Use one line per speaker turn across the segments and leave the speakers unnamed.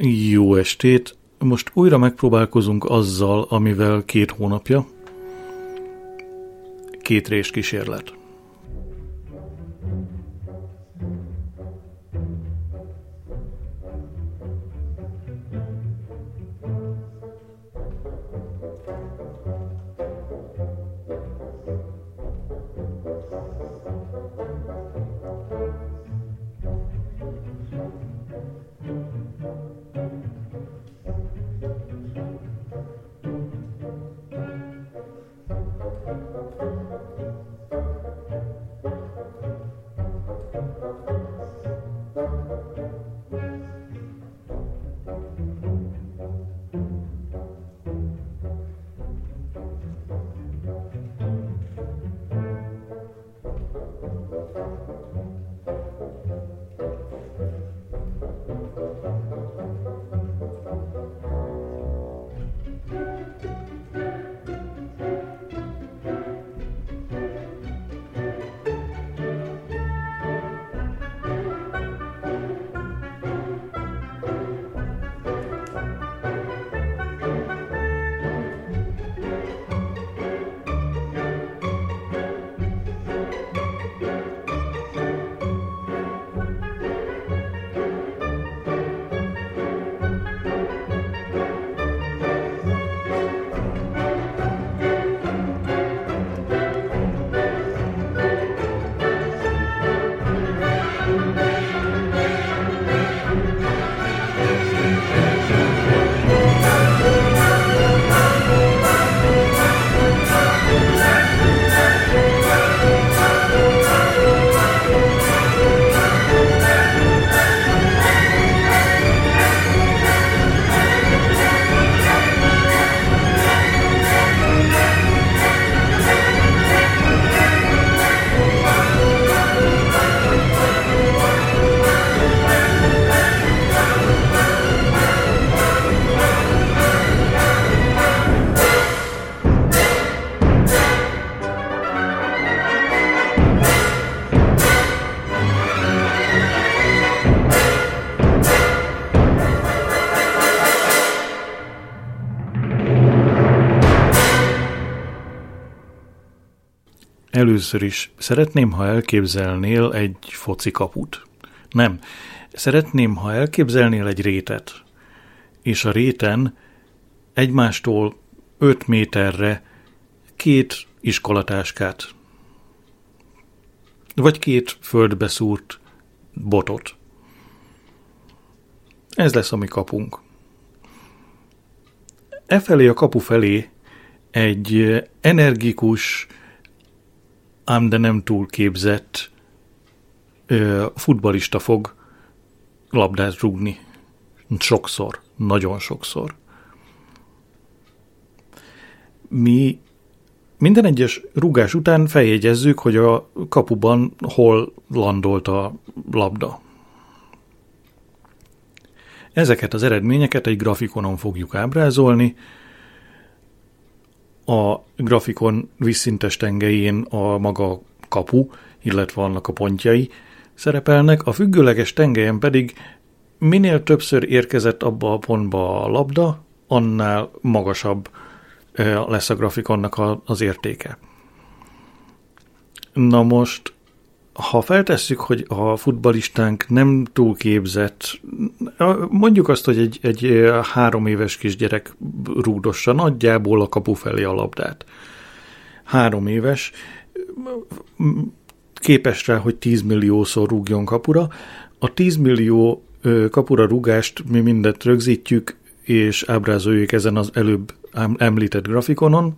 Jó estét! Most újra megpróbálkozunk azzal, amivel két hónapja. Két rés kísérlet. Először is szeretném, ha elképzelnél egy foci kaput. Nem, szeretném, ha elképzelnél egy rétet, és a réten egymástól 5 méterre két iskolatáskát, vagy két földbe szúrt botot. Ez lesz a mi kapunk. E felé a kapu felé egy energikus, ám de nem túl képzett ö, futbalista fog labdát rúgni. Sokszor, nagyon sokszor. Mi minden egyes rúgás után feljegyezzük, hogy a kapuban hol landolt a labda. Ezeket az eredményeket egy grafikonon fogjuk ábrázolni, a grafikon vízszintes tengelyén a maga kapu, illetve annak a pontjai szerepelnek, a függőleges tengelyen pedig minél többször érkezett abba a pontba a labda, annál magasabb lesz a grafikonnak az értéke. Na most ha feltesszük, hogy a futbalistánk nem túl képzett, mondjuk azt, hogy egy, egy három éves kisgyerek rúdossa nagyjából a kapu felé a labdát. Három éves, képes rá, hogy 10 milliószor rúgjon kapura. A 10 millió kapura rúgást mi mindet rögzítjük, és ábrázoljuk ezen az előbb említett grafikonon,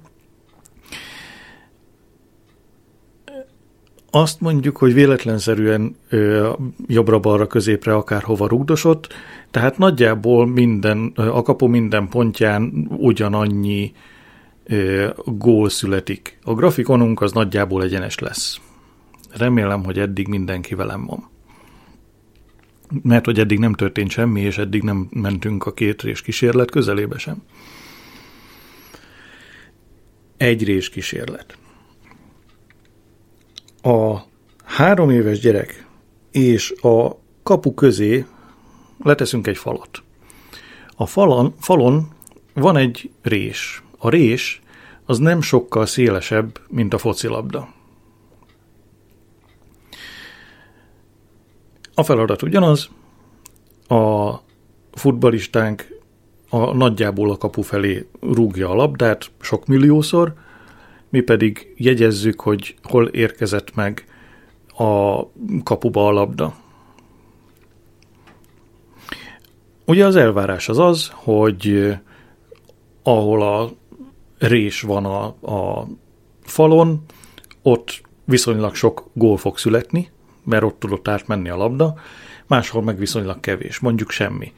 azt mondjuk, hogy véletlenszerűen jobbra-balra, középre, akárhova rugdosott, tehát nagyjából minden, a kapu minden pontján ugyanannyi ö, gól születik. A grafikonunk az nagyjából egyenes lesz. Remélem, hogy eddig mindenki velem van. Mert hogy eddig nem történt semmi, és eddig nem mentünk a két rés kísérlet közelébe sem. Egy rés kísérlet a három éves gyerek és a kapu közé leteszünk egy falat. A falon, falon van egy rés. A rés az nem sokkal szélesebb, mint a focilabda. A feladat ugyanaz, a futbalistánk a nagyjából a kapu felé rúgja a labdát sok milliószor, mi pedig jegyezzük, hogy hol érkezett meg a kapuba a labda. Ugye az elvárás az az, hogy ahol a rés van a, a falon, ott viszonylag sok gól fog születni, mert ott tudott átmenni a labda, máshol meg viszonylag kevés, mondjuk semmi.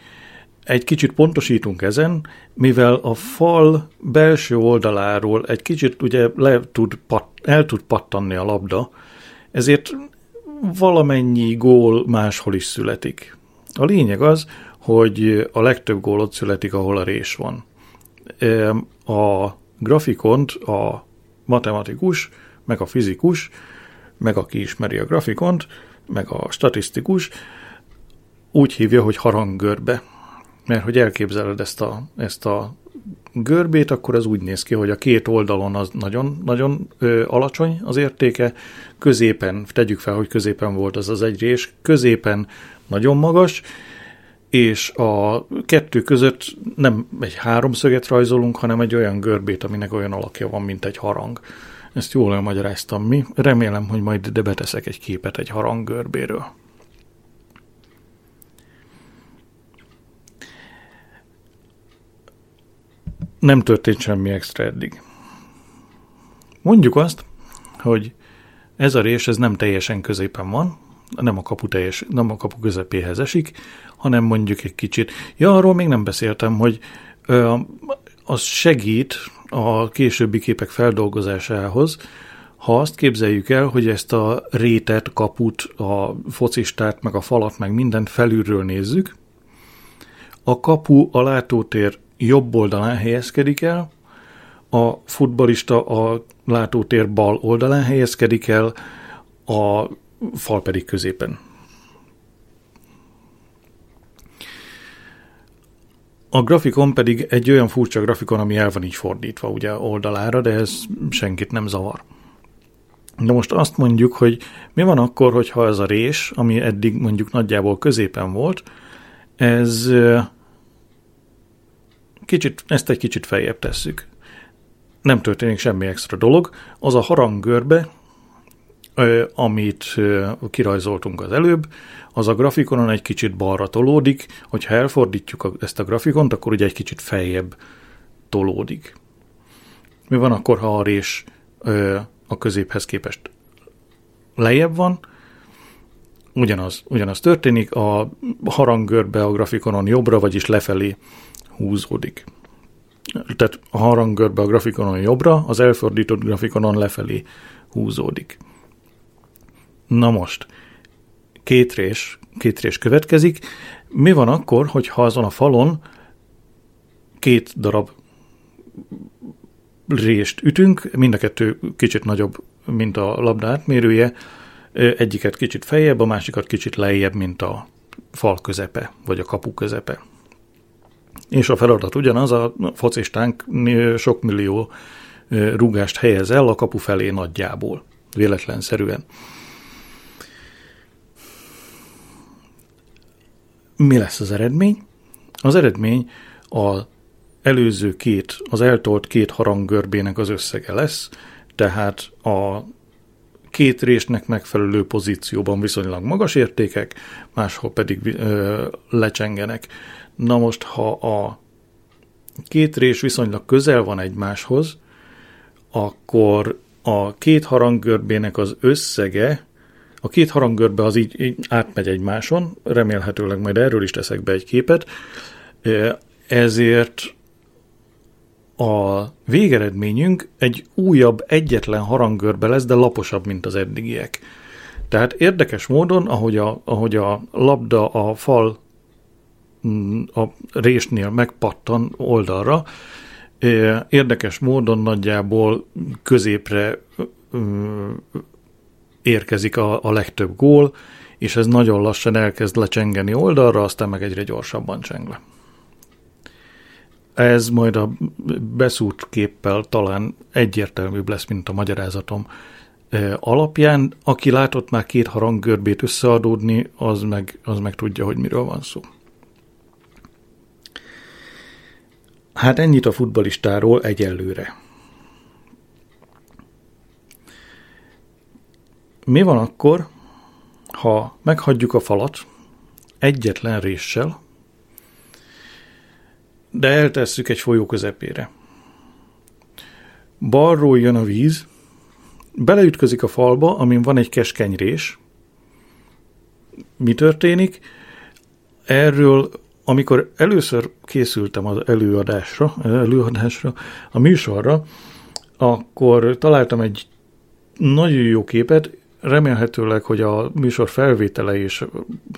Egy kicsit pontosítunk ezen, mivel a fal belső oldaláról egy kicsit ugye le tud pat, el tud pattanni a labda, ezért valamennyi gól máshol is születik. A lényeg az, hogy a legtöbb gól ott születik, ahol a rés van. A grafikont a matematikus, meg a fizikus, meg aki ismeri a grafikont, meg a statisztikus, úgy hívja, hogy haranggörbe. Mert hogy elképzeled ezt a, ezt a görbét, akkor ez úgy néz ki, hogy a két oldalon az nagyon, nagyon ö, alacsony az értéke, középen, tegyük fel, hogy középen volt az az egy rés, középen nagyon magas, és a kettő között nem egy háromszöget rajzolunk, hanem egy olyan görbét, aminek olyan alakja van, mint egy harang. Ezt jól elmagyaráztam mi. Remélem, hogy majd ide beteszek egy képet egy harang görbéről. Nem történt semmi extra eddig. Mondjuk azt, hogy ez a rés ez nem teljesen középen van, nem a kapu teljes, nem a kapu közepéhez esik, hanem mondjuk egy kicsit. Ja, arról még nem beszéltem, hogy ö, az segít a későbbi képek feldolgozásához, ha azt képzeljük el, hogy ezt a rétet, kaput, a focistát, meg a falat, meg mindent felülről nézzük, a kapu a látótér jobb oldalán helyezkedik el, a futbalista a látótér bal oldalán helyezkedik el, a fal pedig középen. A grafikon pedig egy olyan furcsa grafikon, ami el van így fordítva ugye oldalára, de ez senkit nem zavar. De most azt mondjuk, hogy mi van akkor, hogyha ez a rés, ami eddig mondjuk nagyjából középen volt, ez kicsit, ezt egy kicsit feljebb tesszük. Nem történik semmi extra dolog. Az a haranggörbe, amit kirajzoltunk az előbb, az a grafikonon egy kicsit balra tolódik, hogyha elfordítjuk ezt a grafikont, akkor ugye egy kicsit feljebb tolódik. Mi van akkor, ha a rés a középhez képest lejjebb van, ugyanaz, ugyanaz történik, a haranggörbe a grafikonon jobbra, vagyis lefelé húzódik. Tehát a haranggörbe a grafikonon jobbra, az elfordított grafikonon lefelé húzódik. Na most, két rés, két rés következik. Mi van akkor, hogyha azon a falon két darab rést ütünk, mind a kettő kicsit nagyobb, mint a labda átmérője, egyiket kicsit feljebb, a másikat kicsit lejjebb, mint a fal közepe, vagy a kapu közepe. És a feladat ugyanaz, a focistánk sok millió rúgást helyez el a kapu felé nagyjából, véletlenszerűen. Mi lesz az eredmény? Az eredmény a előző két, az eltolt két haranggörbének az összege lesz, tehát a két résnek megfelelő pozícióban viszonylag magas értékek, máshol pedig ö, lecsengenek. Na most, ha a két rés viszonylag közel van egymáshoz, akkor a két haranggörbének az összege a két haranggörbe az így, így átmegy egymáson, remélhetőleg majd erről is teszek be egy képet, ezért a végeredményünk egy újabb, egyetlen haranggörbe lesz, de laposabb, mint az eddigiek. Tehát érdekes módon, ahogy a, ahogy a labda a fal a résnél megpattan oldalra, érdekes módon nagyjából középre érkezik a, a legtöbb gól, és ez nagyon lassan elkezd lecsengeni oldalra, aztán meg egyre gyorsabban cseng le. ez majd a beszúrt képpel talán egyértelműbb lesz, mint a magyarázatom alapján. Aki látott már két haranggörbét összeadódni, az meg, az meg tudja, hogy miről van szó. Hát ennyit a futbalistáról egyelőre. Mi van akkor, ha meghagyjuk a falat egyetlen réssel, de eltesszük egy folyó közepére. Balról jön a víz, beleütközik a falba, amin van egy keskeny rés. Mi történik? Erről, amikor először készültem az előadásra, előadásra, a műsorra, akkor találtam egy nagyon jó képet, remélhetőleg, hogy a műsor felvétele és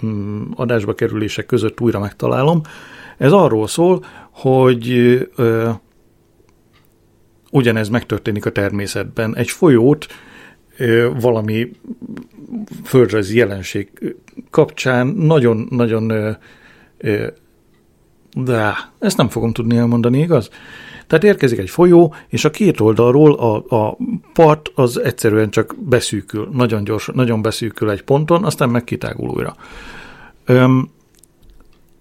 mm, adásba kerülések között újra megtalálom. Ez arról szól, hogy ö, ugyanez megtörténik a természetben. Egy folyót ö, valami földrajzi jelenség kapcsán nagyon-nagyon de ezt nem fogom tudni elmondani, igaz? Tehát érkezik egy folyó, és a két oldalról a, a part az egyszerűen csak beszűkül, nagyon gyors, nagyon beszűkül egy ponton, aztán meg újra. Öm,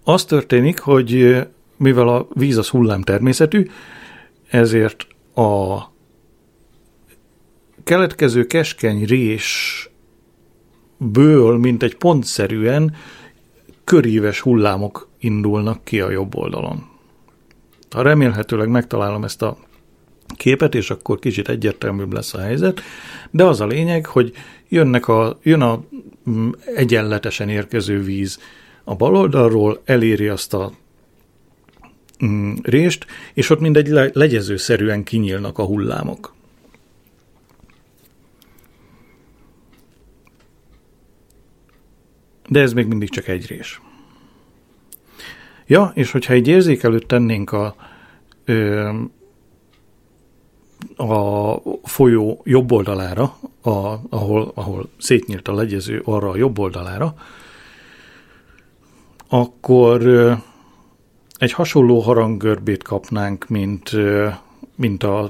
az történik, hogy mivel a víz az hullám természetű, ezért a keletkező keskeny résből, mint egy pontszerűen köríves hullámok indulnak ki a jobb oldalon. Ha remélhetőleg megtalálom ezt a képet, és akkor kicsit egyértelműbb lesz a helyzet, de az a lényeg, hogy jönnek a, jön a mm, egyenletesen érkező víz a bal oldalról, eléri azt a mm, rést, és ott mindegy legyezőszerűen kinyílnak a hullámok. De ez még mindig csak egy rés. Ja, és hogyha egy érzékelőt tennénk a, ö, a folyó jobb oldalára, a, ahol, ahol szétnyílt a legyező arra a jobb oldalára, akkor ö, egy hasonló haranggörbét kapnánk, mint, ö, mint a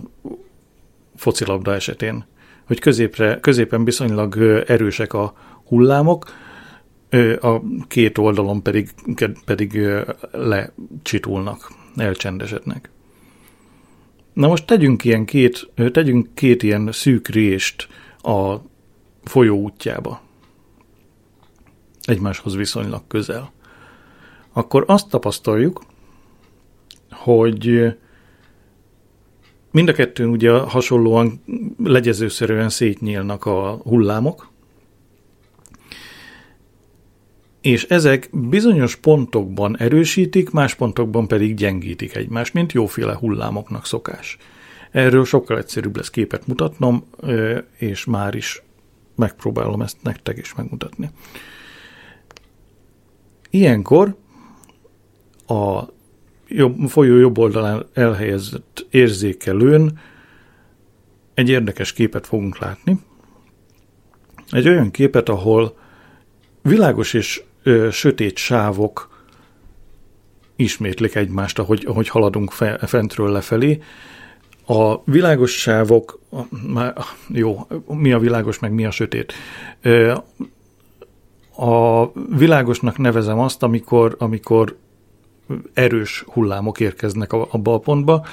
focilabda esetén, hogy középre, középen viszonylag erősek a hullámok, a két oldalon pedig, pedig lecsitulnak, elcsendesednek. Na most tegyünk, ilyen két, tegyünk két ilyen szűk rést a folyó útjába. Egymáshoz viszonylag közel. Akkor azt tapasztaljuk, hogy mind a kettőn ugye hasonlóan legyezőszerűen szétnyílnak a hullámok, és ezek bizonyos pontokban erősítik, más pontokban pedig gyengítik egymást, mint jóféle hullámoknak szokás. Erről sokkal egyszerűbb lesz képet mutatnom, és már is megpróbálom ezt nektek is megmutatni. Ilyenkor a jobb, folyó jobb oldalán elhelyezett érzékelőn egy érdekes képet fogunk látni. Egy olyan képet, ahol világos és ö, sötét sávok ismétlik egymást, ahogy, ahogy haladunk fe, fentről lefelé. A világos sávok, már, jó, mi a világos, meg mi a sötét? A világosnak nevezem azt, amikor, amikor erős hullámok érkeznek abba a pontba,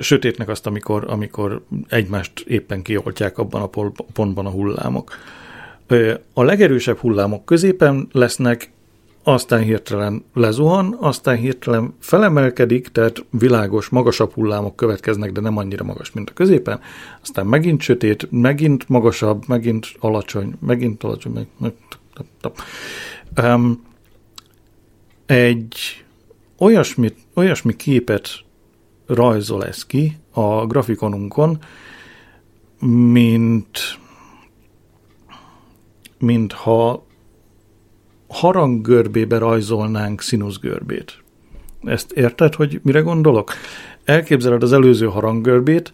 sötétnek azt, amikor, amikor egymást éppen kioltják abban a pontban a hullámok. A legerősebb hullámok középen lesznek, aztán hirtelen lezuhan, aztán hirtelen felemelkedik, tehát világos, magasabb hullámok következnek, de nem annyira magas, mint a középen, aztán megint sötét, megint magasabb, megint alacsony, megint alacsony, meg, um, egy olyasmi, olyasmi képet rajzol ez ki a grafikonunkon, mint mintha haranggörbébe rajzolnánk színuszgörbét. Ezt érted, hogy mire gondolok? Elképzeled az előző haranggörbét,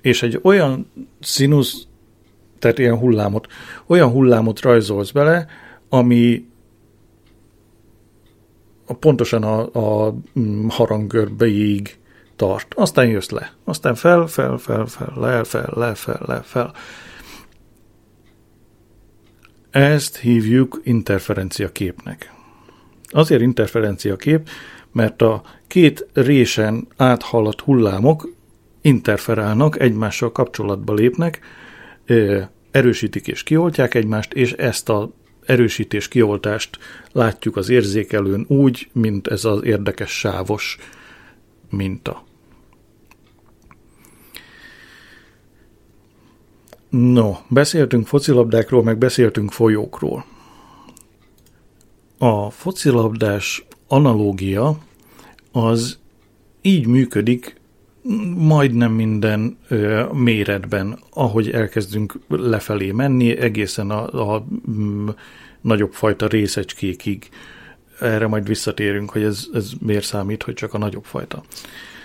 és egy olyan színusz, tehát ilyen hullámot, olyan hullámot rajzolsz bele, ami pontosan a, a mm, haranggörbeig tart. Aztán jössz le. Aztán fel, fel, fel, fel, le, fel, le, fel, le, fel. Ezt hívjuk interferencia képnek. Azért interferencia kép, mert a két résen áthaladt hullámok interferálnak, egymással kapcsolatba lépnek, erősítik és kioltják egymást, és ezt a erősítés kioltást látjuk az érzékelőn úgy, mint ez az érdekes sávos minta. No, beszéltünk focilabdákról, meg beszéltünk folyókról. A focilabdás analógia az így működik majdnem minden ö, méretben, ahogy elkezdünk lefelé menni, egészen a, a m, nagyobb fajta részecskékig. Erre majd visszatérünk, hogy ez, ez miért számít, hogy csak a nagyobb fajta. Ö,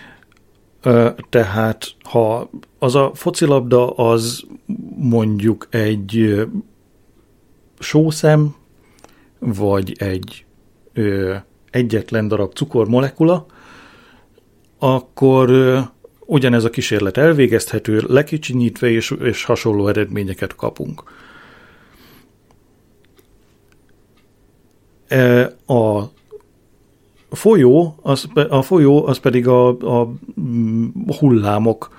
tehát, ha az a focilabda az mondjuk egy sószem, vagy egy egyetlen darab cukormolekula, akkor ugyanez a kísérlet elvégezhető, lekicsinyítve és, és hasonló eredményeket kapunk. A folyó, az, a folyó az pedig a, a hullámok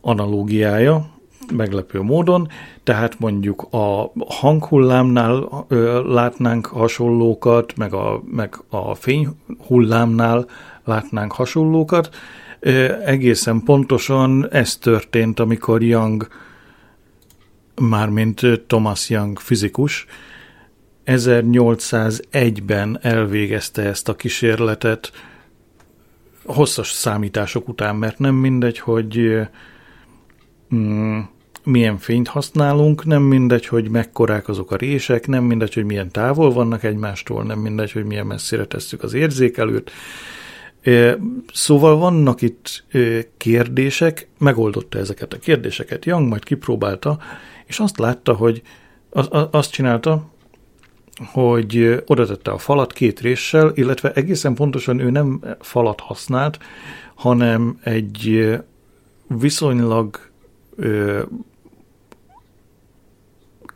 analógiája, meglepő módon, tehát mondjuk a hanghullámnál ö, látnánk hasonlókat, meg a, meg a fényhullámnál látnánk hasonlókat. Ö, egészen pontosan ez történt, amikor Young, mármint Thomas Young fizikus, 1801-ben elvégezte ezt a kísérletet hosszas számítások után, mert nem mindegy, hogy mm, milyen fényt használunk, nem mindegy, hogy mekkorák azok a rések, nem mindegy, hogy milyen távol vannak egymástól, nem mindegy, hogy milyen messzire tesszük az érzékelőt. Szóval vannak itt kérdések, megoldotta ezeket a kérdéseket. Young majd kipróbálta, és azt látta, hogy azt csinálta, hogy oda tette a falat két réssel, illetve egészen pontosan ő nem falat használt, hanem egy viszonylag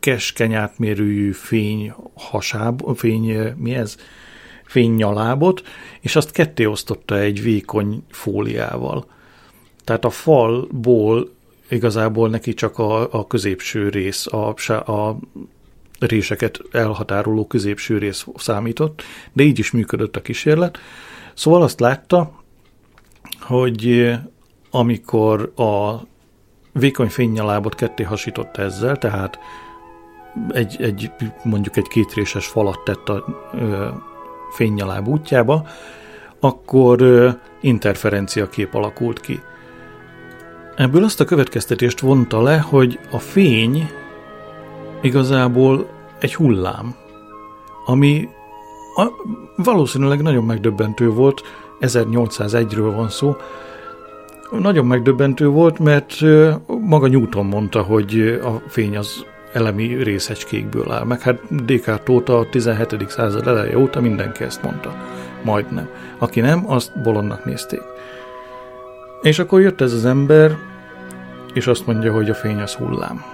keskeny átmérőjű fény hasáb, fény, mi ez? Fénynyalábot, és azt ketté osztotta egy vékony fóliával. Tehát a falból igazából neki csak a, a középső rész, a, a réseket elhatároló középső rész számított, de így is működött a kísérlet. Szóval azt látta, hogy amikor a vékony fénynyalábot ketté hasította ezzel, tehát egy, egy mondjuk egy kétréses falat tett a ö, fénynyaláb útjába, akkor ö, interferencia kép alakult ki. Ebből azt a következtetést vonta le, hogy a fény igazából egy hullám, ami a, valószínűleg nagyon megdöbbentő volt, 1801-ről van szó, nagyon megdöbbentő volt, mert maga Newton mondta, hogy a fény az elemi részecskékből áll. Meg hát Descartes óta, a 17. század eleje óta mindenki ezt mondta. Majdnem. Aki nem, azt bolondnak nézték. És akkor jött ez az ember, és azt mondja, hogy a fény az hullám.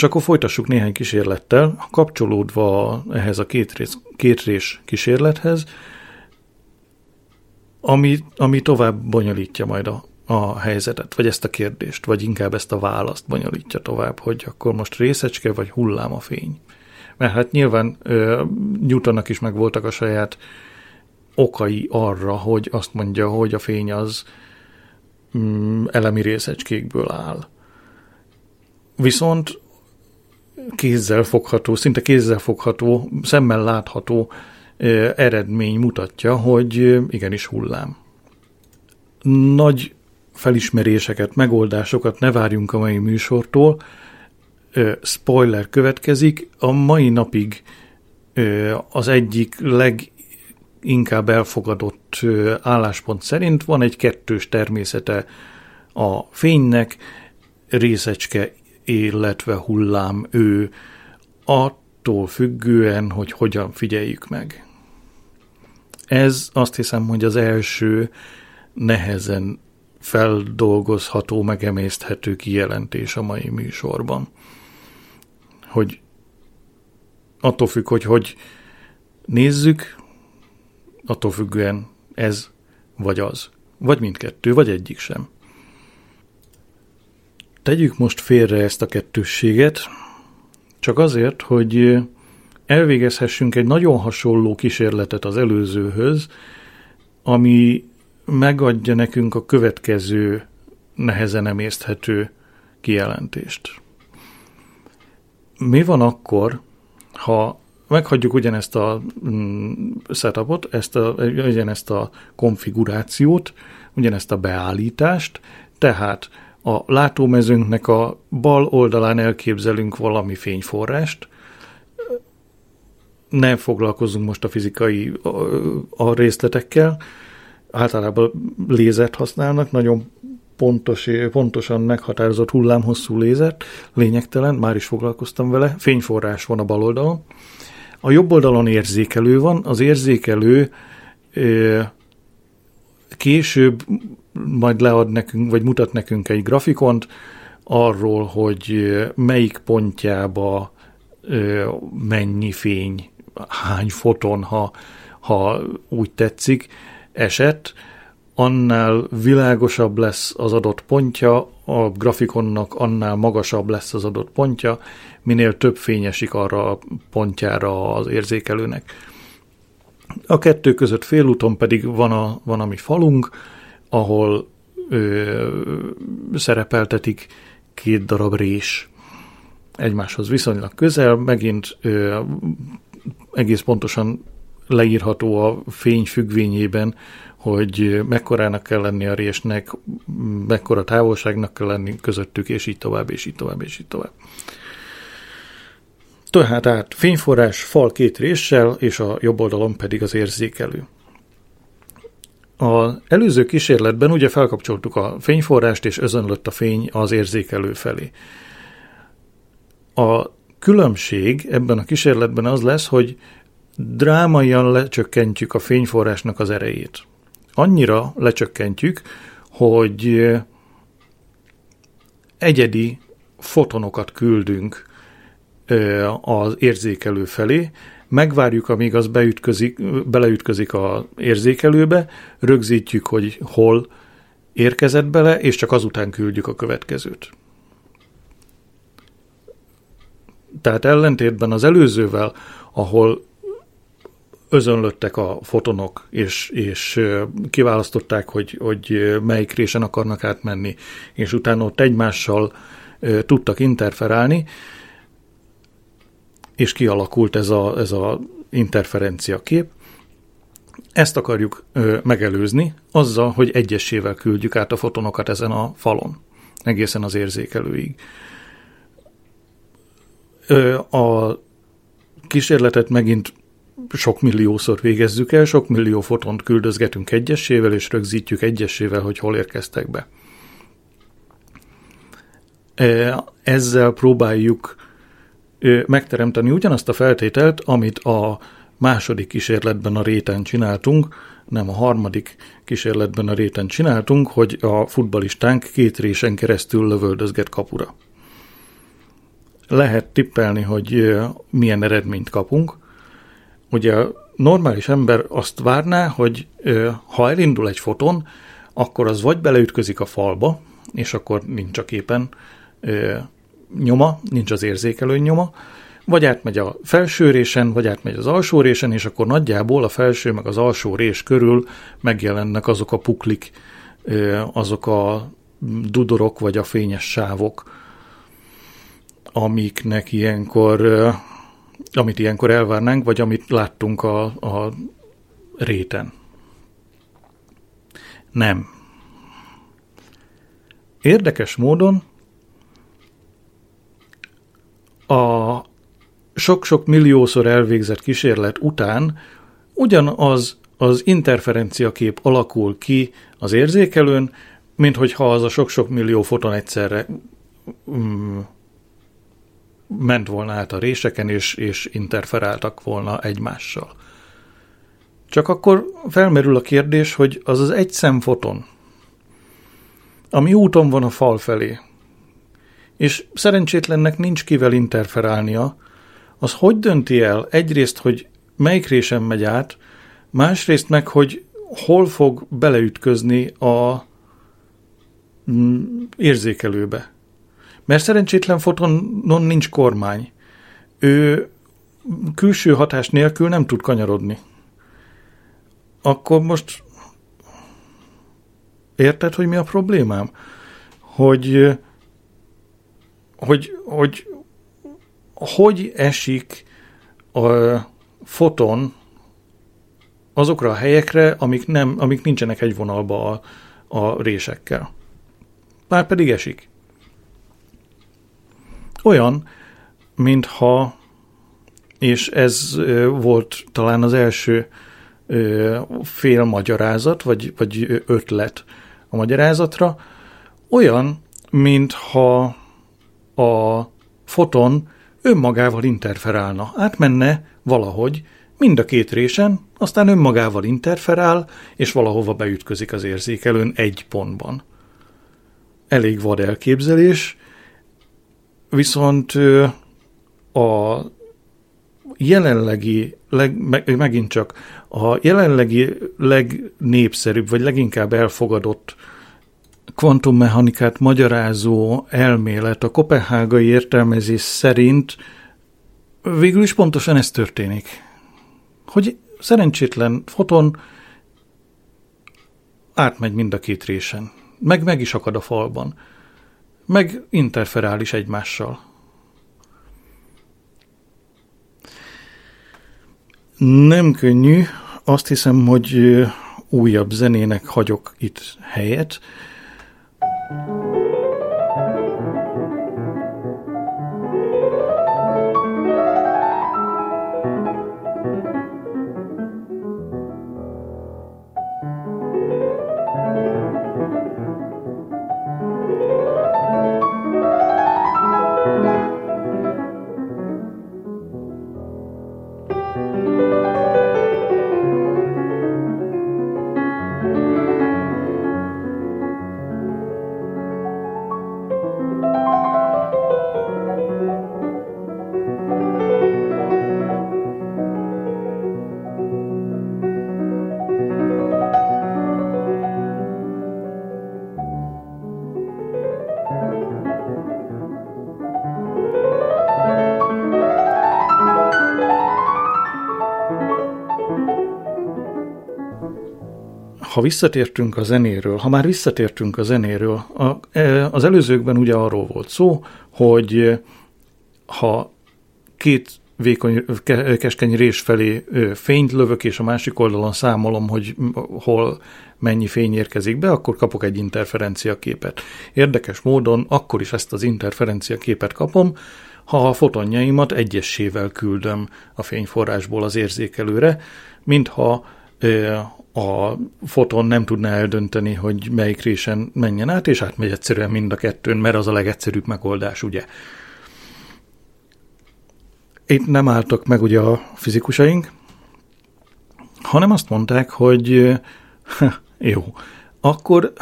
És akkor folytassuk néhány kísérlettel, kapcsolódva ehhez a két, rész, két rés kísérlethez, ami, ami tovább bonyolítja majd a, a helyzetet, vagy ezt a kérdést, vagy inkább ezt a választ bonyolítja tovább, hogy akkor most részecske, vagy hullám a fény. Mert hát nyilván ö, Newtonnak is meg voltak a saját okai arra, hogy azt mondja, hogy a fény az mm, elemi részecskékből áll. Viszont kézzel fogható, szinte kézzel fogható, szemmel látható eredmény mutatja, hogy igenis hullám. Nagy felismeréseket, megoldásokat ne várjunk a mai műsortól. Spoiler következik. A mai napig az egyik leginkább elfogadott álláspont szerint van egy kettős természete a fénynek, részecske, illetve hullám ő, attól függően, hogy hogyan figyeljük meg. Ez azt hiszem, hogy az első nehezen feldolgozható, megemészthető kijelentés a mai műsorban. Hogy attól függ, hogy hogy nézzük, attól függően ez vagy az. Vagy mindkettő, vagy egyik sem. Tegyük most félre ezt a kettősséget, csak azért, hogy elvégezhessünk egy nagyon hasonló kísérletet az előzőhöz, ami megadja nekünk a következő nehezen emészthető kijelentést. Mi van akkor, ha meghagyjuk ugyanezt a mm, setupot, ezt a, ugyanezt a konfigurációt, ugyanezt a beállítást, tehát a látómezőnknek a bal oldalán elképzelünk valami fényforrást, nem foglalkozunk most a fizikai a, részletekkel, általában lézert használnak, nagyon pontos, pontosan meghatározott hullámhosszú lézert, lényegtelen, már is foglalkoztam vele, fényforrás van a bal oldalon. A jobb oldalon érzékelő van, az érzékelő később majd lead nekünk, vagy mutat nekünk egy grafikont arról, hogy melyik pontjába mennyi fény, hány foton, ha, ha úgy tetszik, esett, annál világosabb lesz az adott pontja, a grafikonnak annál magasabb lesz az adott pontja, minél több fényesik arra a pontjára az érzékelőnek. A kettő között félúton pedig van a, van a falunk, ahol ö, szerepeltetik két darab rés egymáshoz viszonylag közel, megint ö, egész pontosan leírható a fény függvényében, hogy mekkorának kell lenni a résnek, mekkora távolságnak kell lenni közöttük, és így tovább, és így tovább, és így tovább. Tehát át fényforrás, fal két réssel, és a jobb oldalon pedig az érzékelő. Az előző kísérletben ugye felkapcsoltuk a fényforrást, és özönlött a fény az érzékelő felé. A különbség ebben a kísérletben az lesz, hogy drámaian lecsökkentjük a fényforrásnak az erejét. Annyira lecsökkentjük, hogy egyedi fotonokat küldünk az érzékelő felé, megvárjuk, amíg az beütközik, beleütközik az érzékelőbe, rögzítjük, hogy hol érkezett bele, és csak azután küldjük a következőt. Tehát ellentétben az előzővel, ahol özönlöttek a fotonok, és, és kiválasztották, hogy, hogy melyik résen akarnak átmenni, és utána ott egymással tudtak interferálni, és kialakult ez a, ez a interferencia kép. Ezt akarjuk ö, megelőzni azzal, hogy egyesével küldjük át a fotonokat ezen a falon, egészen az érzékelőig. Ö, a kísérletet megint sok milliószor végezzük el, sok millió fotont küldözgetünk egyesével, és rögzítjük egyesével, hogy hol érkeztek be. Ezzel próbáljuk megteremteni ugyanazt a feltételt, amit a második kísérletben a réten csináltunk, nem a harmadik kísérletben a réten csináltunk, hogy a futbalistánk két résen keresztül lövöldözget kapura. Lehet tippelni, hogy milyen eredményt kapunk. Ugye a normális ember azt várná, hogy ha elindul egy foton, akkor az vagy beleütközik a falba, és akkor nincs a képen nyoma, nincs az érzékelő nyoma, vagy átmegy a felső résen, vagy átmegy az alsó résen, és akkor nagyjából a felső meg az alsó rés körül megjelennek azok a puklik, azok a dudorok, vagy a fényes sávok, amiknek ilyenkor, amit ilyenkor elvárnánk, vagy amit láttunk a, a réten. Nem. Érdekes módon a sok-sok milliószor elvégzett kísérlet után ugyanaz az interferencia kép alakul ki az érzékelőn, mint hogyha az a sok-sok millió foton egyszerre um, ment volna át a réseken, és, és interferáltak volna egymással. Csak akkor felmerül a kérdés, hogy az az egy szemfoton, ami úton van a fal felé, és szerencsétlennek nincs kivel interferálnia, az hogy dönti el egyrészt, hogy melyik résen megy át, másrészt meg, hogy hol fog beleütközni a mm, érzékelőbe. Mert szerencsétlen fotonon nincs kormány. Ő külső hatás nélkül nem tud kanyarodni. Akkor most érted, hogy mi a problémám? Hogy hogy, hogy hogy esik a foton azokra a helyekre, amik, nem, amik nincsenek egy vonalba a, a résekkel. Már pedig esik. Olyan, mintha, és ez volt talán az első fél magyarázat, vagy, vagy ötlet a magyarázatra, olyan, mintha a foton önmagával interferálna, átmenne valahogy mind a két résen, aztán önmagával interferál, és valahova beütközik az érzékelőn egy pontban. Elég vad elképzelés, viszont a jelenlegi, leg, megint csak a jelenlegi legnépszerűbb, vagy leginkább elfogadott kvantummechanikát magyarázó elmélet a kopenhágai értelmezés szerint végül is pontosan ez történik. Hogy szerencsétlen foton átmegy mind a két résen, meg meg is akad a falban, meg interferál is egymással. Nem könnyű, azt hiszem, hogy újabb zenének hagyok itt helyet. Thank you. Ha visszatértünk a zenéről, ha már visszatértünk a zenéről, a, e, az előzőkben ugye arról volt szó, hogy ha két vékony, keskeny rés felé fényt lövök, és a másik oldalon számolom, hogy hol mennyi fény érkezik be, akkor kapok egy interferencia képet. Érdekes módon akkor is ezt az interferencia képet kapom, ha a fotonjaimat egyessével küldöm a fényforrásból az érzékelőre, mintha a foton nem tudná eldönteni, hogy melyik résen menjen át, és átmegy egyszerűen mind a kettőn, mert az a legegyszerűbb megoldás, ugye. Itt nem álltak meg ugye a fizikusaink, hanem azt mondták, hogy jó, akkor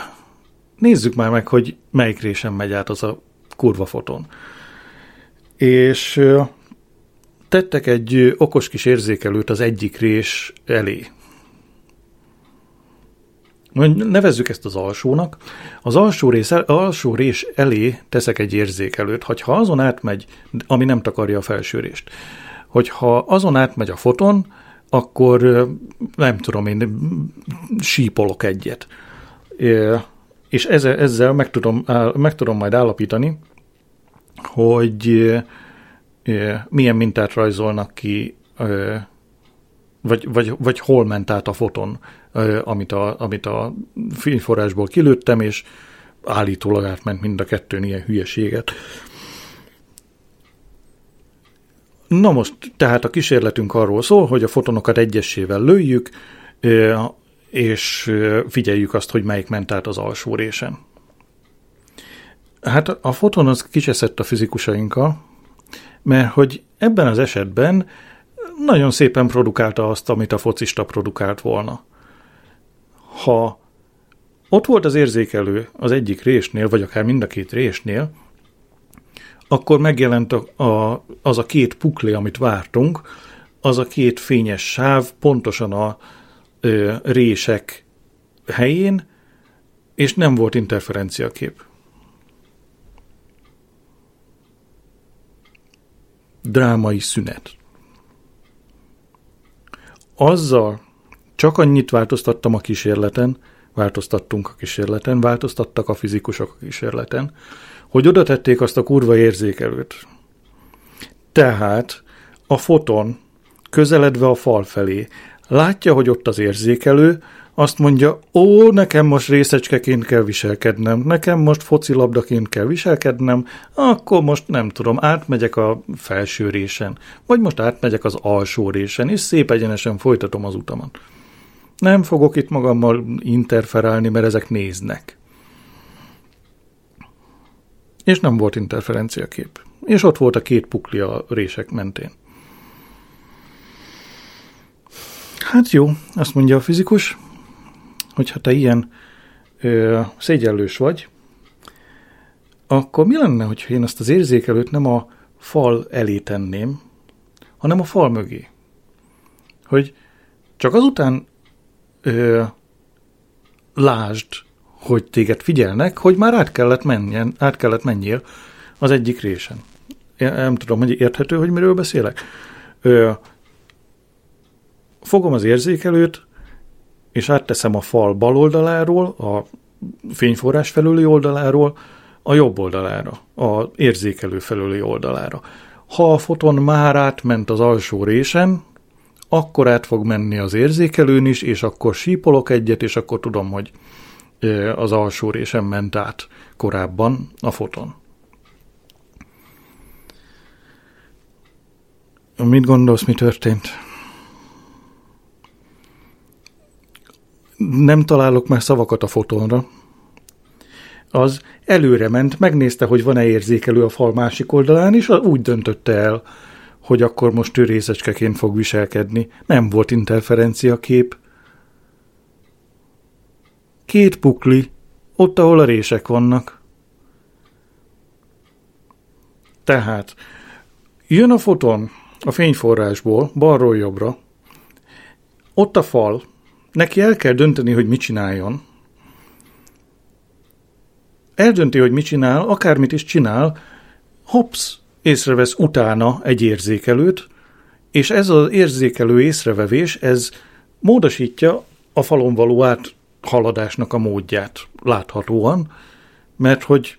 nézzük már meg, hogy melyik résen megy át az a kurva foton. És tettek egy okos kis érzékelőt az egyik rés elé, nevezzük ezt az alsónak, az alsó rész, alsó rés elé teszek egy érzékelőt, hogyha azon átmegy, ami nem takarja a felső rést, hogyha azon átmegy a foton, akkor nem tudom én, sípolok egyet. És ezzel, ezzel meg, tudom, meg tudom majd állapítani, hogy milyen mintát rajzolnak ki, vagy, vagy, vagy hol ment át a foton, amit a, amit a fényforrásból kilőttem, és állítólag átment mind a kettőn ilyen hülyeséget. Na most, tehát a kísérletünk arról szól, hogy a fotonokat egyesével lőjük, és figyeljük azt, hogy melyik ment át az alsó résen. Hát a foton az kicseszett a fizikusainkkal, mert hogy ebben az esetben nagyon szépen produkálta azt, amit a focista produkált volna. Ha ott volt az érzékelő az egyik résnél, vagy akár mind a két résnél, akkor megjelent a, a, az a két pukli, amit vártunk, az a két fényes sáv pontosan a ö, rések helyén, és nem volt interferenciakép. Drámai szünet. Azzal csak annyit változtattam a kísérleten, változtattunk a kísérleten, változtattak a fizikusok a kísérleten, hogy oda tették azt a kurva érzékelőt. Tehát a foton közeledve a fal felé látja, hogy ott az érzékelő, azt mondja, ó, nekem most részecskeként kell viselkednem, nekem most focilabdaként kell viselkednem, akkor most nem tudom, átmegyek a felső résen, vagy most átmegyek az alsó résen, és szép egyenesen folytatom az utamat. Nem fogok itt magammal interferálni, mert ezek néznek és nem volt interferenciakép. És ott volt a két pukli a rések mentén. Hát jó, azt mondja a fizikus, hogy ha te ilyen ö, szégyellős vagy, akkor mi lenne, hogyha én azt az érzékelőt nem a fal elé tenném, hanem a fal mögé? Hogy csak azután ö, lásd hogy téged figyelnek, hogy már át kellett, menjen, át kellett menjél az egyik résen. Én nem tudom, hogy érthető, hogy miről beszélek. Ö, fogom az érzékelőt, és átteszem a fal bal oldaláról, a fényforrás felüli oldaláról, a jobb oldalára, a érzékelő felüli oldalára. Ha a foton már átment az alsó résen, akkor át fog menni az érzékelőn is, és akkor sípolok egyet, és akkor tudom, hogy az alsó résen ment át korábban a foton. Mit gondolsz, mi történt? Nem találok már szavakat a fotonra. Az előre ment, megnézte, hogy van-e érzékelő a fal másik oldalán, és úgy döntötte el, hogy akkor most ő részecskeként fog viselkedni. Nem volt interferencia kép. Két pukli, ott, ahol a rések vannak. Tehát jön a foton a fényforrásból, balról jobbra, ott a fal, neki el kell dönteni, hogy mit csináljon. Eldönti, hogy mit csinál, akármit is csinál, hops, észrevesz utána egy érzékelőt, és ez az érzékelő észrevevés, ez módosítja a falon való át haladásnak a módját láthatóan, mert hogy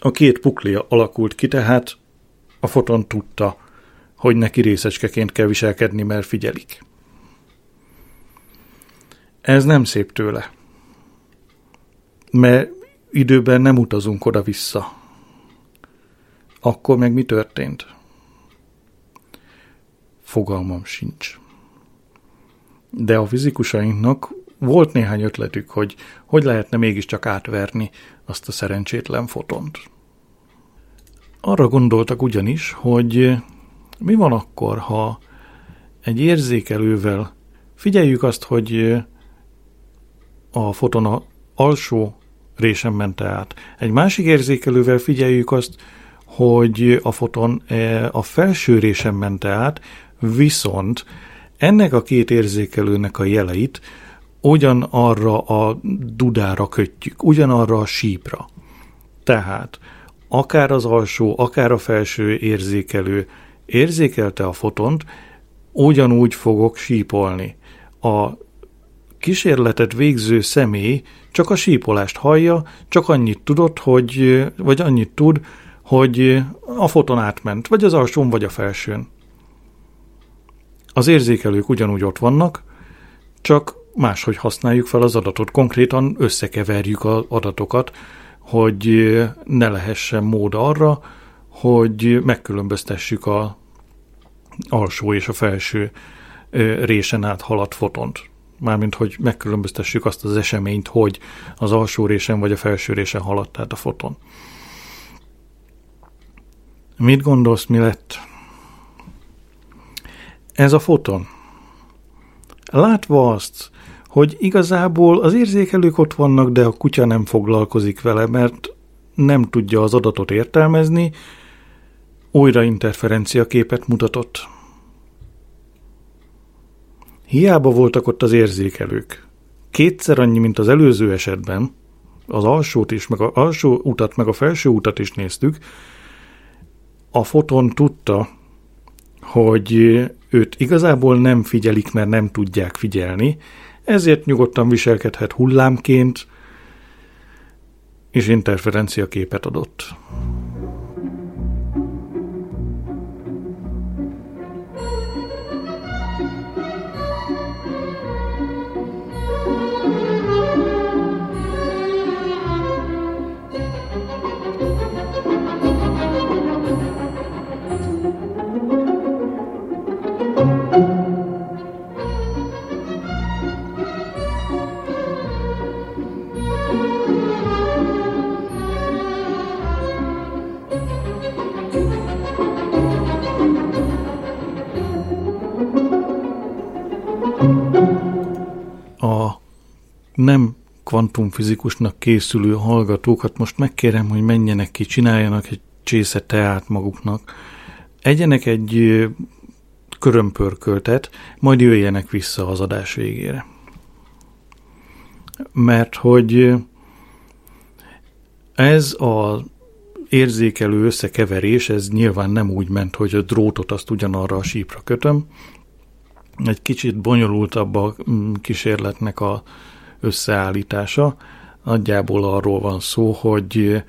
a két pukli alakult ki, tehát a foton tudta, hogy neki részecskeként kell viselkedni, mert figyelik. Ez nem szép tőle. Mert időben nem utazunk oda-vissza. Akkor meg mi történt? Fogalmam sincs. De a fizikusainknak volt néhány ötletük, hogy hogy lehetne mégiscsak átverni azt a szerencsétlen fotont. Arra gondoltak ugyanis, hogy mi van akkor, ha egy érzékelővel figyeljük azt, hogy a foton a alsó résen ment át. Egy másik érzékelővel figyeljük azt, hogy a foton e, a felső résen ment át, viszont ennek a két érzékelőnek a jeleit ugyanarra a dudára kötjük, ugyanarra a sípra. Tehát akár az alsó, akár a felső érzékelő érzékelte a fotont, ugyanúgy fogok sípolni. A kísérletet végző személy csak a sípolást hallja, csak annyit tudott, hogy, vagy annyit tud, hogy a foton átment, vagy az alsón, vagy a felsőn. Az érzékelők ugyanúgy ott vannak, csak máshogy használjuk fel az adatot. Konkrétan összekeverjük az adatokat, hogy ne lehessen mód arra, hogy megkülönböztessük a alsó és a felső résen át haladt fotont. Mármint, hogy megkülönböztessük azt az eseményt, hogy az alsó résen vagy a felső résen haladt át a foton. Mit gondolsz, mi lett? Ez a foton. Látva azt, hogy igazából az érzékelők ott vannak, de a kutya nem foglalkozik vele, mert nem tudja az adatot értelmezni, újra interferencia képet mutatott. Hiába voltak ott az érzékelők. Kétszer annyi, mint az előző esetben, az alsót is, meg az alsó utat, meg a felső utat is néztük, a foton tudta, hogy őt igazából nem figyelik, mert nem tudják figyelni, ezért nyugodtan viselkedhet hullámként, és interferencia képet adott. Nem kvantumfizikusnak készülő hallgatókat most megkérem, hogy menjenek ki, csináljanak egy csésze teát maguknak, egyenek egy körömpörköltet, majd jöjjenek vissza az adás végére. Mert hogy ez a érzékelő összekeverés, ez nyilván nem úgy ment, hogy a drótot azt ugyanarra a sípra kötöm. Egy kicsit bonyolultabb a mm, kísérletnek a összeállítása. Nagyjából arról van szó, hogy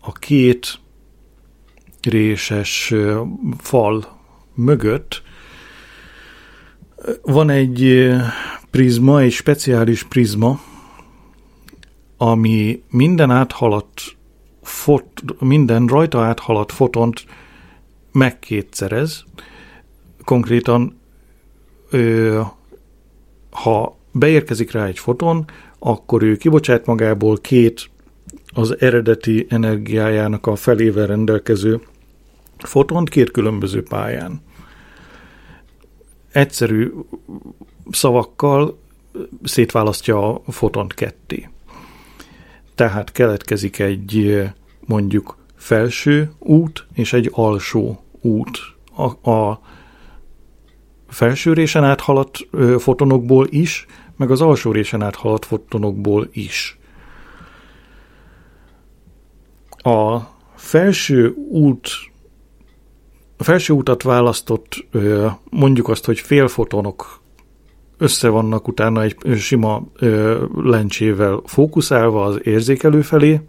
a két réses fal mögött van egy prizma, egy speciális prizma, ami minden áthaladt fot, minden rajta áthaladt fotont megkétszerez. Konkrétan, ha beérkezik rá egy foton, akkor ő kibocsát magából két az eredeti energiájának a felével rendelkező fotont két különböző pályán. Egyszerű szavakkal szétválasztja a fotont ketté. Tehát keletkezik egy mondjuk felső út és egy alsó út. A, a felső résen áthaladt fotonokból is, meg az alsó résen áthaladt fotonokból is. A felső út a felső utat választott, mondjuk azt, hogy félfotonok össze vannak utána egy sima lencsével fókuszálva az érzékelő felé,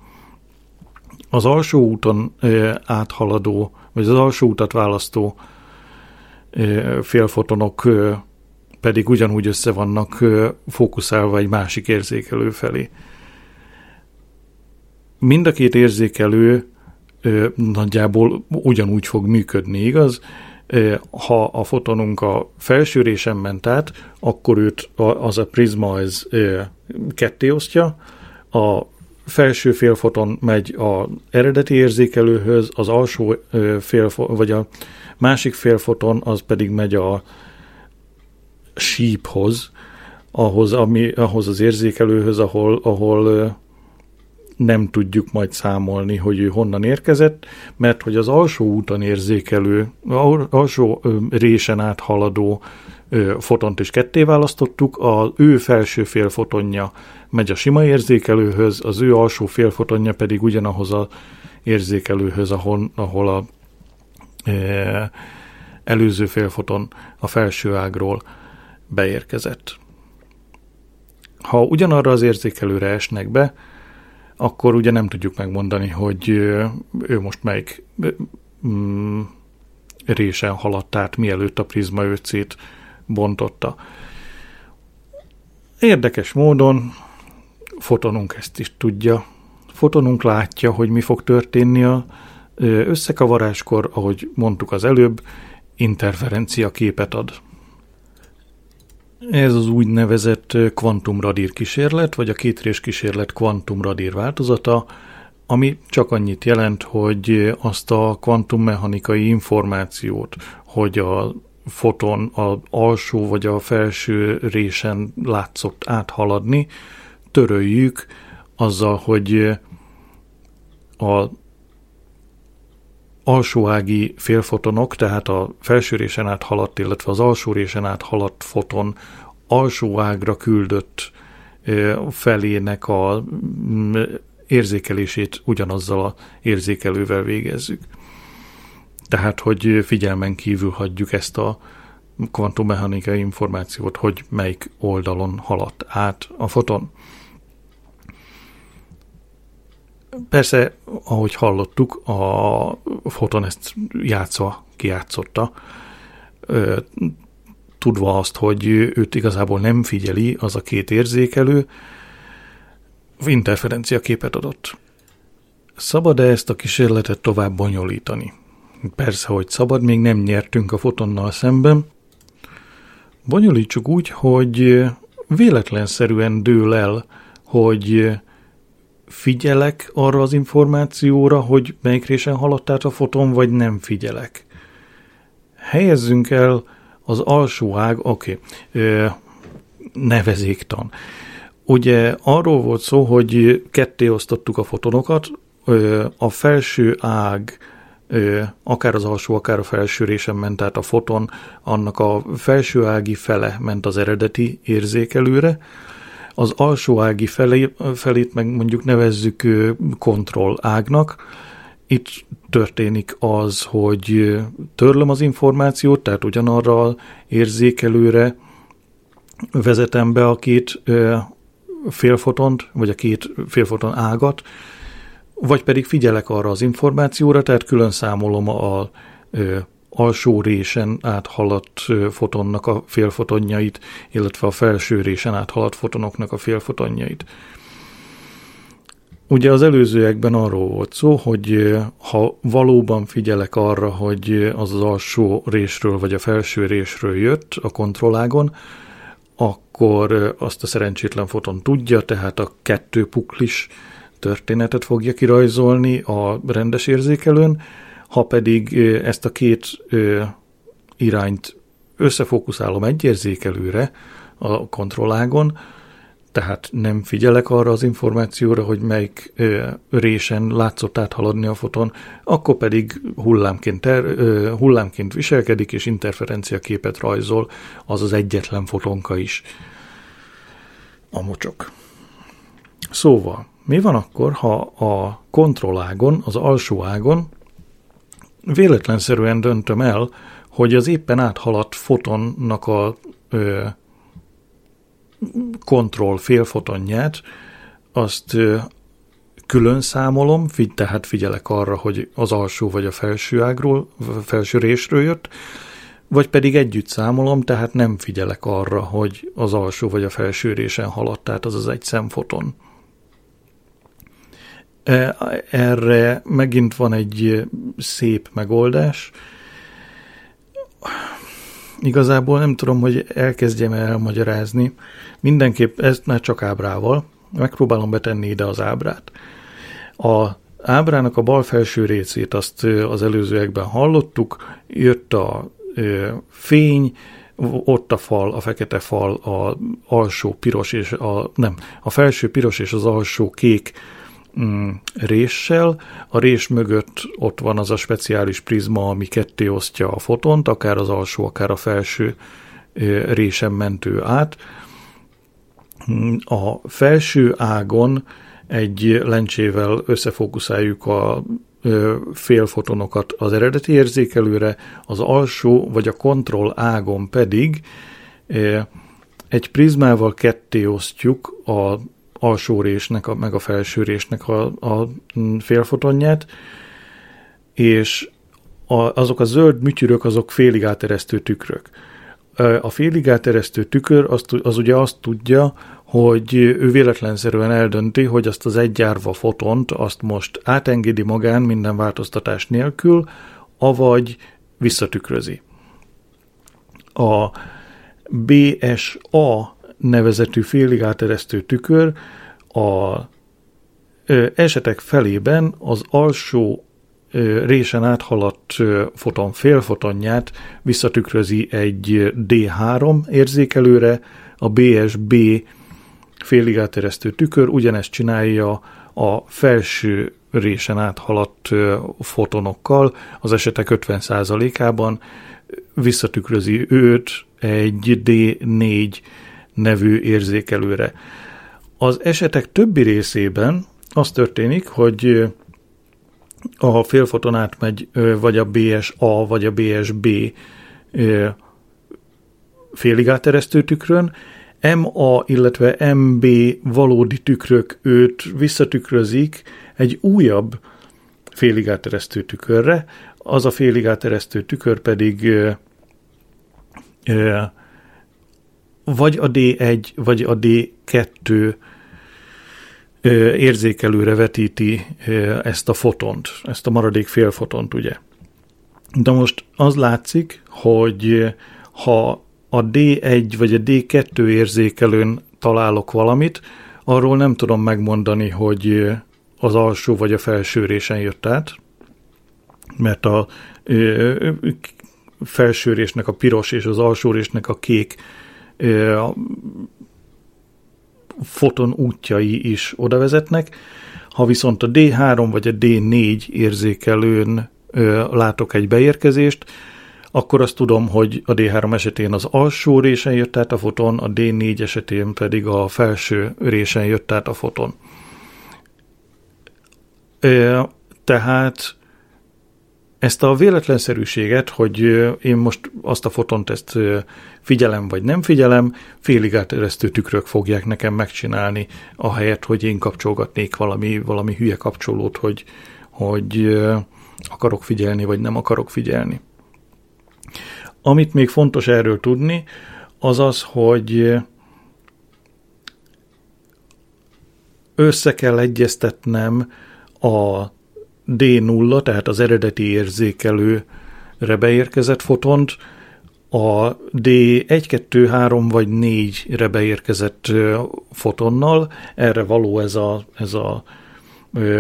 az alsó úton áthaladó, vagy az alsó utat választó félfotonok pedig ugyanúgy össze vannak fókuszálva egy másik érzékelő felé. Mind a két érzékelő nagyjából ugyanúgy fog működni, igaz? Ha a fotonunk a felső résen ment át, akkor őt az a prizma ez ketté osztja, a felső félfoton megy az eredeti érzékelőhöz, az alsó fél, vagy a másik félfoton az pedig megy a síphoz, ahhoz, ami, ahhoz az érzékelőhöz, ahol, ahol nem tudjuk majd számolni, hogy ő honnan érkezett, mert hogy az alsó úton érzékelő, alsó résen áthaladó fotont is ketté választottuk, az ő felső félfotonja megy a sima érzékelőhöz, az ő alsó félfotonja pedig ugyanahoz a érzékelőhöz, ahol, ahol a e, előző félfoton a felső ágról beérkezett. Ha ugyanarra az érzékelőre esnek be, akkor ugye nem tudjuk megmondani, hogy ő most melyik mm, résen haladt át, mielőtt a prizma őcét bontotta. Érdekes módon fotonunk ezt is tudja. Fotonunk látja, hogy mi fog történni a összekavaráskor, ahogy mondtuk az előbb, interferencia képet ad. Ez az úgynevezett kvantumradír kísérlet, vagy a kétrés kísérlet kvantumradír változata, ami csak annyit jelent, hogy azt a kvantummechanikai információt, hogy a foton az alsó vagy a felső résen látszott áthaladni, töröljük azzal, hogy a alsóági félfotonok, tehát a felső résen át haladt, illetve az alsó résen át haladt foton alsó ágra küldött felének a mm, érzékelését ugyanazzal a érzékelővel végezzük. Tehát, hogy figyelmen kívül hagyjuk ezt a kvantummechanikai információt, hogy melyik oldalon haladt át a foton. Persze, ahogy hallottuk, a foton ezt játszva kijátszotta, tudva azt, hogy őt igazából nem figyeli az a két érzékelő, interferencia képet adott. Szabad-e ezt a kísérletet tovább bonyolítani? Persze, hogy szabad, még nem nyertünk a fotonnal szemben. Bonyolítsuk úgy, hogy véletlenszerűen dől el, hogy figyelek arra az információra, hogy melyik résen haladt át a foton, vagy nem figyelek. Helyezzünk el az alsó ág, oké, okay, nevezéktan. Ugye arról volt szó, hogy ketté osztottuk a fotonokat, a felső ág akár az alsó, akár a felső résen ment át a foton, annak a felső ági fele ment az eredeti érzékelőre, az alsó ági felé, felét meg mondjuk nevezzük kontroll ágnak. Itt történik az, hogy törlöm az információt, tehát ugyanarra érzékelőre vezetem be a két félfotont, vagy a két félfoton ágat, vagy pedig figyelek arra az információra, tehát külön számolom a alsó résen áthaladt fotonnak a félfotonjait, illetve a felső résen áthaladt fotonoknak a félfotonjait. Ugye az előzőekben arról volt szó, hogy ha valóban figyelek arra, hogy az az alsó résről vagy a felső résről jött a kontrollágon, akkor azt a szerencsétlen foton tudja, tehát a kettő puklis történetet fogja kirajzolni a rendes érzékelőn, ha pedig ezt a két irányt összefókuszálom egy érzékelőre a kontrollágon, tehát nem figyelek arra az információra, hogy melyik résen látszott áthaladni a foton, akkor pedig hullámként, ter, hullámként viselkedik, és interferencia képet rajzol, az az egyetlen fotonka is. A mocsok. Szóval, mi van akkor, ha a kontrollágon, az alsó ágon véletlenszerűen döntöm el, hogy az éppen áthaladt fotonnak a ö, kontroll félfotonját, azt ö, külön számolom, figy, tehát figyelek arra, hogy az alsó vagy a felső ágról, felső résről jött, vagy pedig együtt számolom, tehát nem figyelek arra, hogy az alsó vagy a felső résen haladt, tehát az az egy szemfoton. E, erre megint van egy szép megoldás. Igazából nem tudom, hogy elkezdjem elmagyarázni. Mindenképp ezt már csak ábrával. Megpróbálom betenni ide az ábrát. A ábrának a bal felső részét azt az előzőekben hallottuk, jött a fény, ott a fal, a fekete fal, a alsó piros és a, nem, a felső piros és az alsó kék mm, réssel, a rés mögött ott van az a speciális prizma, ami ketté osztja a fotont, akár az alsó, akár a felső résen mentő át. A felső ágon egy lencsével összefókuszáljuk a félfotonokat az eredeti érzékelőre, az alsó vagy a kontroll ágon pedig egy prizmával ketté osztjuk a alsó résnek, a, meg a felső résnek a, a félfotonját, és a, azok a zöld műtyürök, azok félig áteresztő tükrök. A félig áteresztő tükör az, az ugye azt tudja, hogy ő véletlenszerűen eldönti, hogy azt az egyárva fotont azt most átengedi magán minden változtatás nélkül, avagy visszatükrözi. A BSA nevezetű félig áteresztő tükör a esetek felében az alsó résen áthaladt foton félfotonját visszatükrözi egy D3 érzékelőre, a BSB félig áteresztő tükör ugyanezt csinálja a felső résen áthaladt fotonokkal, az esetek 50%-ában visszatükrözi őt egy D4 nevű érzékelőre. Az esetek többi részében az történik, hogy a félfoton átmegy vagy a BSA, vagy a BSB félig áteresztő tükrön, MA, illetve MB valódi tükrök őt visszatükrözik egy újabb félig áteresztő tükörre, az a félig áteresztő tükör pedig vagy a D1, vagy a D2 érzékelőre vetíti ezt a fotont, ezt a maradék félfotont, ugye. De most az látszik, hogy ha a D1 vagy a D2 érzékelőn találok valamit, arról nem tudom megmondani, hogy az alsó vagy a felső résen jött át, mert a felső résnek a piros és az alsó résnek a kék foton útjai is oda vezetnek. Ha viszont a D3 vagy a D4 érzékelőn látok egy beérkezést, akkor azt tudom, hogy a D3 esetén az alsó résen jött át a foton, a D4 esetén pedig a felső résen jött át a foton. Tehát ezt a véletlenszerűséget, hogy én most azt a fotont ezt figyelem vagy nem figyelem, félig áteresztő tükrök fogják nekem megcsinálni, ahelyett, hogy én kapcsolgatnék valami, valami hülye kapcsolót, hogy, hogy akarok figyelni, vagy nem akarok figyelni. Amit még fontos erről tudni, az az, hogy össze kell egyeztetnem a D0, tehát az eredeti érzékelőre beérkezett fotont, a D1, 2, 3 vagy 4-re beérkezett fotonnal, erre való ez a, ez a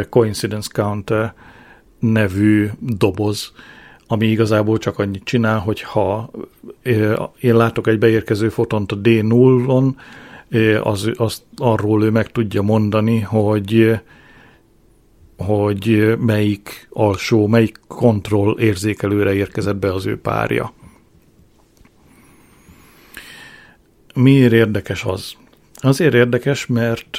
coincidence counter nevű doboz, ami igazából csak annyit csinál, hogy ha én látok egy beérkező fotont a D0-on, az, az arról ő meg tudja mondani, hogy hogy melyik alsó, melyik kontroll érzékelőre érkezett be az ő párja. Miért érdekes az? Azért érdekes, mert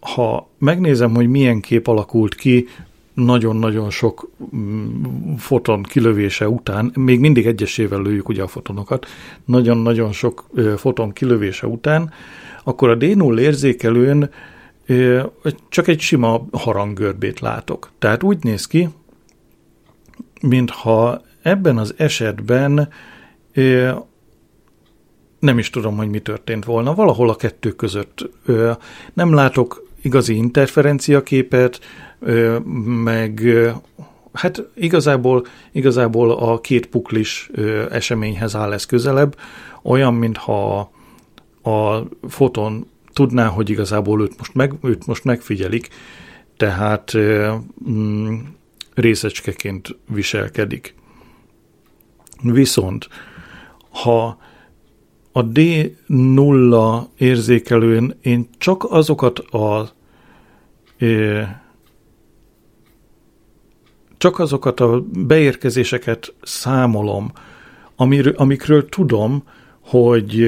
ha megnézem, hogy milyen kép alakult ki nagyon-nagyon sok mm, foton kilövése után, még mindig egyesével lőjük ugye a fotonokat, nagyon-nagyon sok foton kilövése után, akkor a D0 érzékelőn csak egy sima haranggörbét látok. Tehát úgy néz ki, mintha ebben az esetben nem is tudom, hogy mi történt volna. Valahol a kettő között nem látok igazi interferenciaképet, meg hát igazából, igazából a két puklis eseményhez áll ez közelebb, olyan, mintha a foton tudná, hogy igazából őt most, meg, őt most megfigyelik, tehát mm, részecskeként viselkedik. Viszont, ha a D0 érzékelőn én csak azokat a csak azokat a beérkezéseket számolom, amiről, amikről tudom, hogy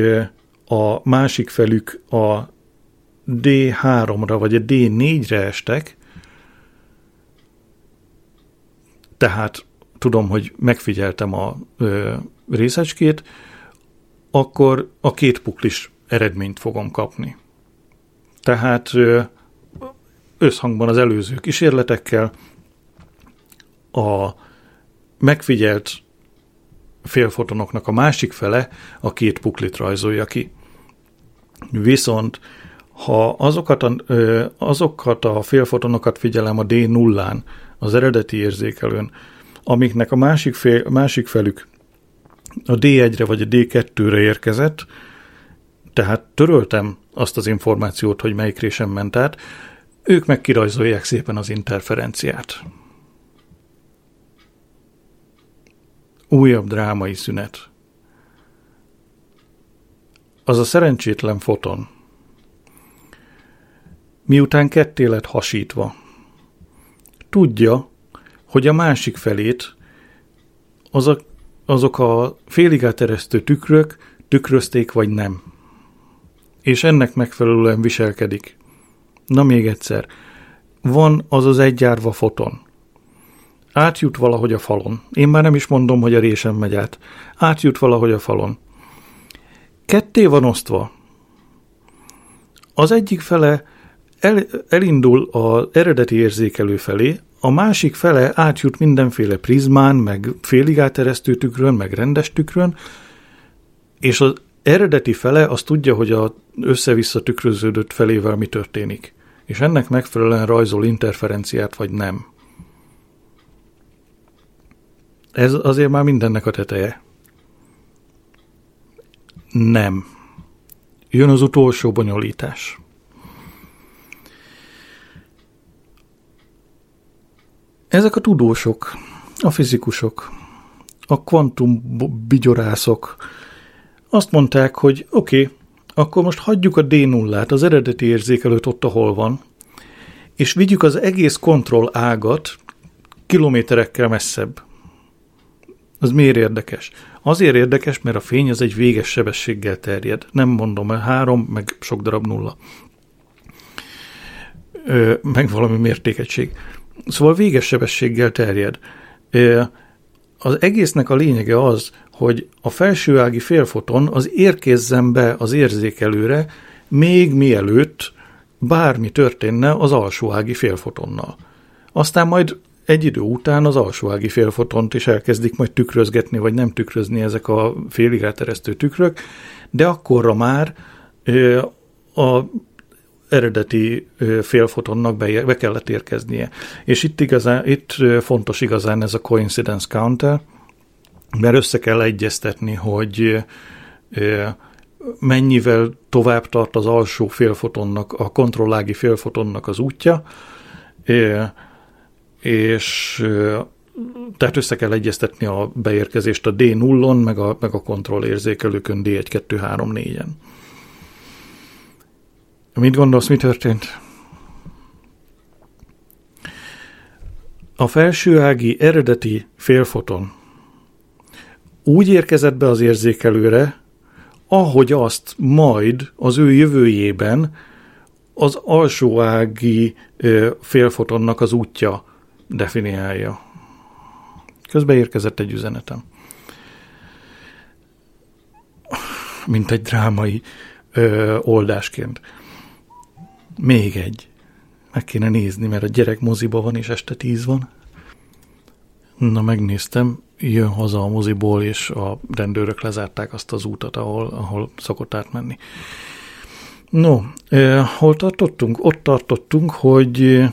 a másik felük a D3-ra vagy a D4-re estek, tehát tudom, hogy megfigyeltem a ö, részecskét, akkor a két puklis eredményt fogom kapni. Tehát ö, összhangban az előző kísérletekkel a megfigyelt félfotonoknak a másik fele a két puklit rajzolja ki. Viszont ha azokat a, azokat a félfotonokat figyelem a D0-án, az eredeti érzékelőn, amiknek a másik, fél, másik felük a D1-re vagy a D2-re érkezett, tehát töröltem azt az információt, hogy melyik résem ment át, ők meg kirajzolják szépen az interferenciát. Újabb drámai szünet. Az a szerencsétlen foton, miután ketté lett hasítva, tudja, hogy a másik felét a, azok a félig áteresztő tükrök tükrözték vagy nem. És ennek megfelelően viselkedik. Na még egyszer. Van az az egyárva foton. Átjut valahogy a falon. Én már nem is mondom, hogy a résem megy át. Átjut valahogy a falon. Ketté van osztva. Az egyik fele el, elindul az eredeti érzékelő felé, a másik fele átjut mindenféle prizmán, meg félig áteresztő tükrön, meg rendes tükrön, és az eredeti fele azt tudja, hogy a össze-vissza tükröződött felével mi történik. És ennek megfelelően rajzol interferenciát, vagy nem. Ez azért már mindennek a teteje. Nem. Jön az utolsó bonyolítás. Ezek a tudósok, a fizikusok, a kvantum bigyorászok azt mondták, hogy oké, okay, akkor most hagyjuk a D0-át, az eredeti érzékelőt ott, ahol van, és vigyük az egész kontroll ágat kilométerekkel messzebb. Az miért érdekes? Azért érdekes, mert a fény az egy véges sebességgel terjed. Nem mondom, el három, meg sok darab nulla. Ö, meg valami mértékegység. Szóval véges sebességgel terjed. Az egésznek a lényege az, hogy a felsőági félfoton az érkezzen be az érzékelőre, még mielőtt bármi történne az alsóági félfotonnal. Aztán majd egy idő után az alsóági félfotont is elkezdik majd tükrözgetni, vagy nem tükrözni ezek a félig elteresztő tükrök, de akkorra már a eredeti félfotonnak be, be kellett érkeznie. És itt, igazán, itt fontos igazán ez a coincidence counter, mert össze kell egyeztetni, hogy mennyivel tovább tart az alsó félfotonnak, a kontrollági félfotonnak az útja, és tehát össze kell egyeztetni a beérkezést a D0-on, meg a, meg a kontrollérzékelőkön D1, 2, 3, 4-en. Mit gondolsz, mi történt? A felsőági eredeti félfoton úgy érkezett be az érzékelőre, ahogy azt majd az ő jövőjében az alsóági félfotonnak az útja definiálja. Közben érkezett egy üzenetem. Mint egy drámai ö, oldásként. Még egy. Meg kéne nézni, mert a gyerek moziba van, és este tíz van. Na, megnéztem, jön haza a moziból, és a rendőrök lezárták azt az útat, ahol, ahol szokott átmenni. No, eh, hol tartottunk? Ott tartottunk, hogy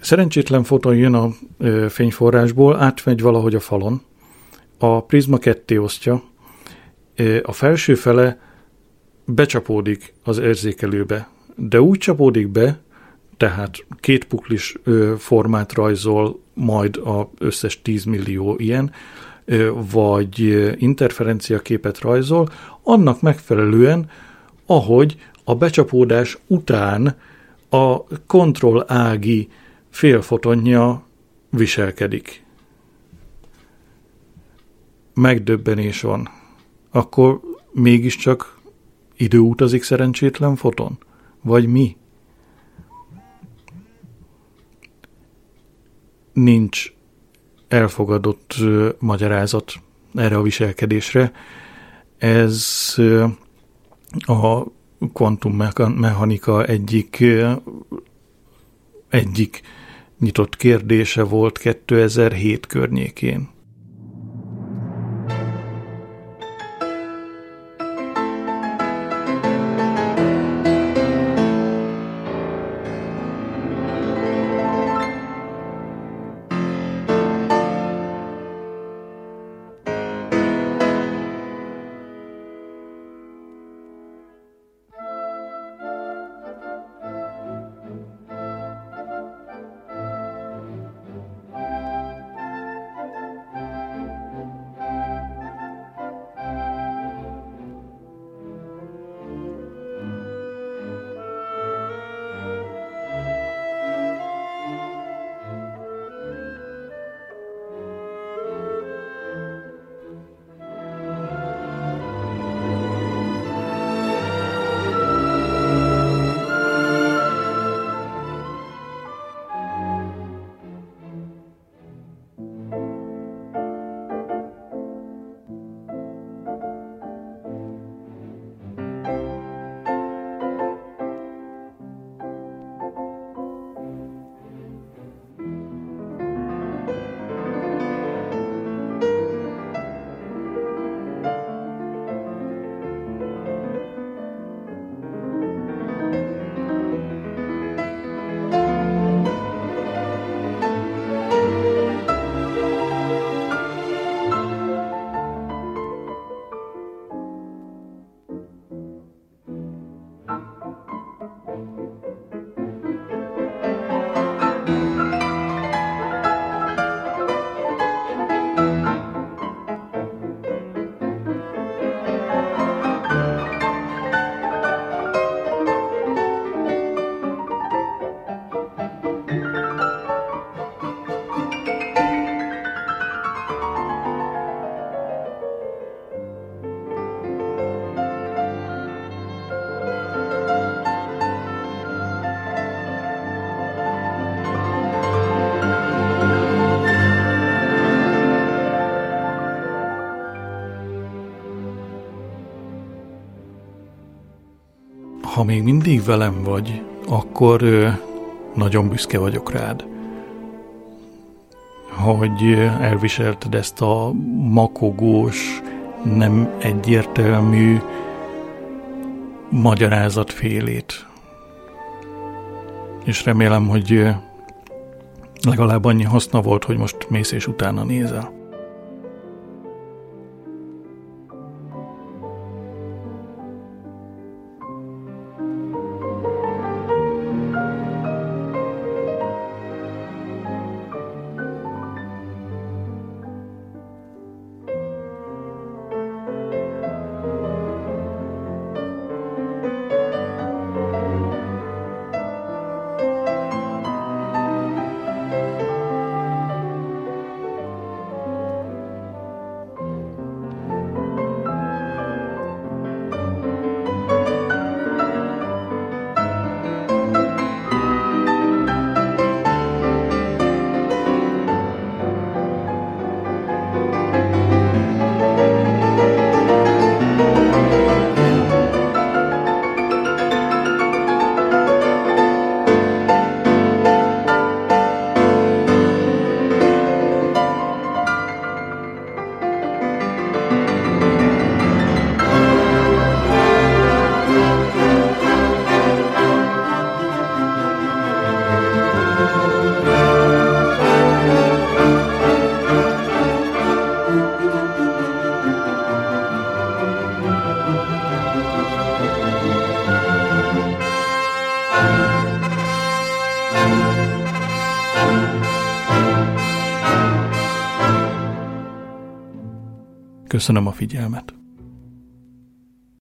szerencsétlen foton jön a eh, fényforrásból, átmegy valahogy a falon, a prizma ketté osztja, eh, a felső fele becsapódik az érzékelőbe, de úgy csapódik be, tehát két puklis formát rajzol majd az összes 10 millió ilyen, vagy interferencia képet rajzol, annak megfelelően, ahogy a becsapódás után a kontroll ági félfotonja viselkedik. Megdöbbenés van. Akkor mégiscsak időutazik szerencsétlen foton? Vagy mi? Nincs elfogadott magyarázat erre a viselkedésre. Ez a kvantummechanika egyik, egyik nyitott kérdése volt 2007 környékén. Még mindig velem vagy, akkor nagyon büszke vagyok rád. Hogy elviselted ezt a makogós, nem egyértelmű magyarázat félét. És remélem, hogy legalább annyi haszna volt, hogy most mész és utána nézel. Köszönöm a figyelmet!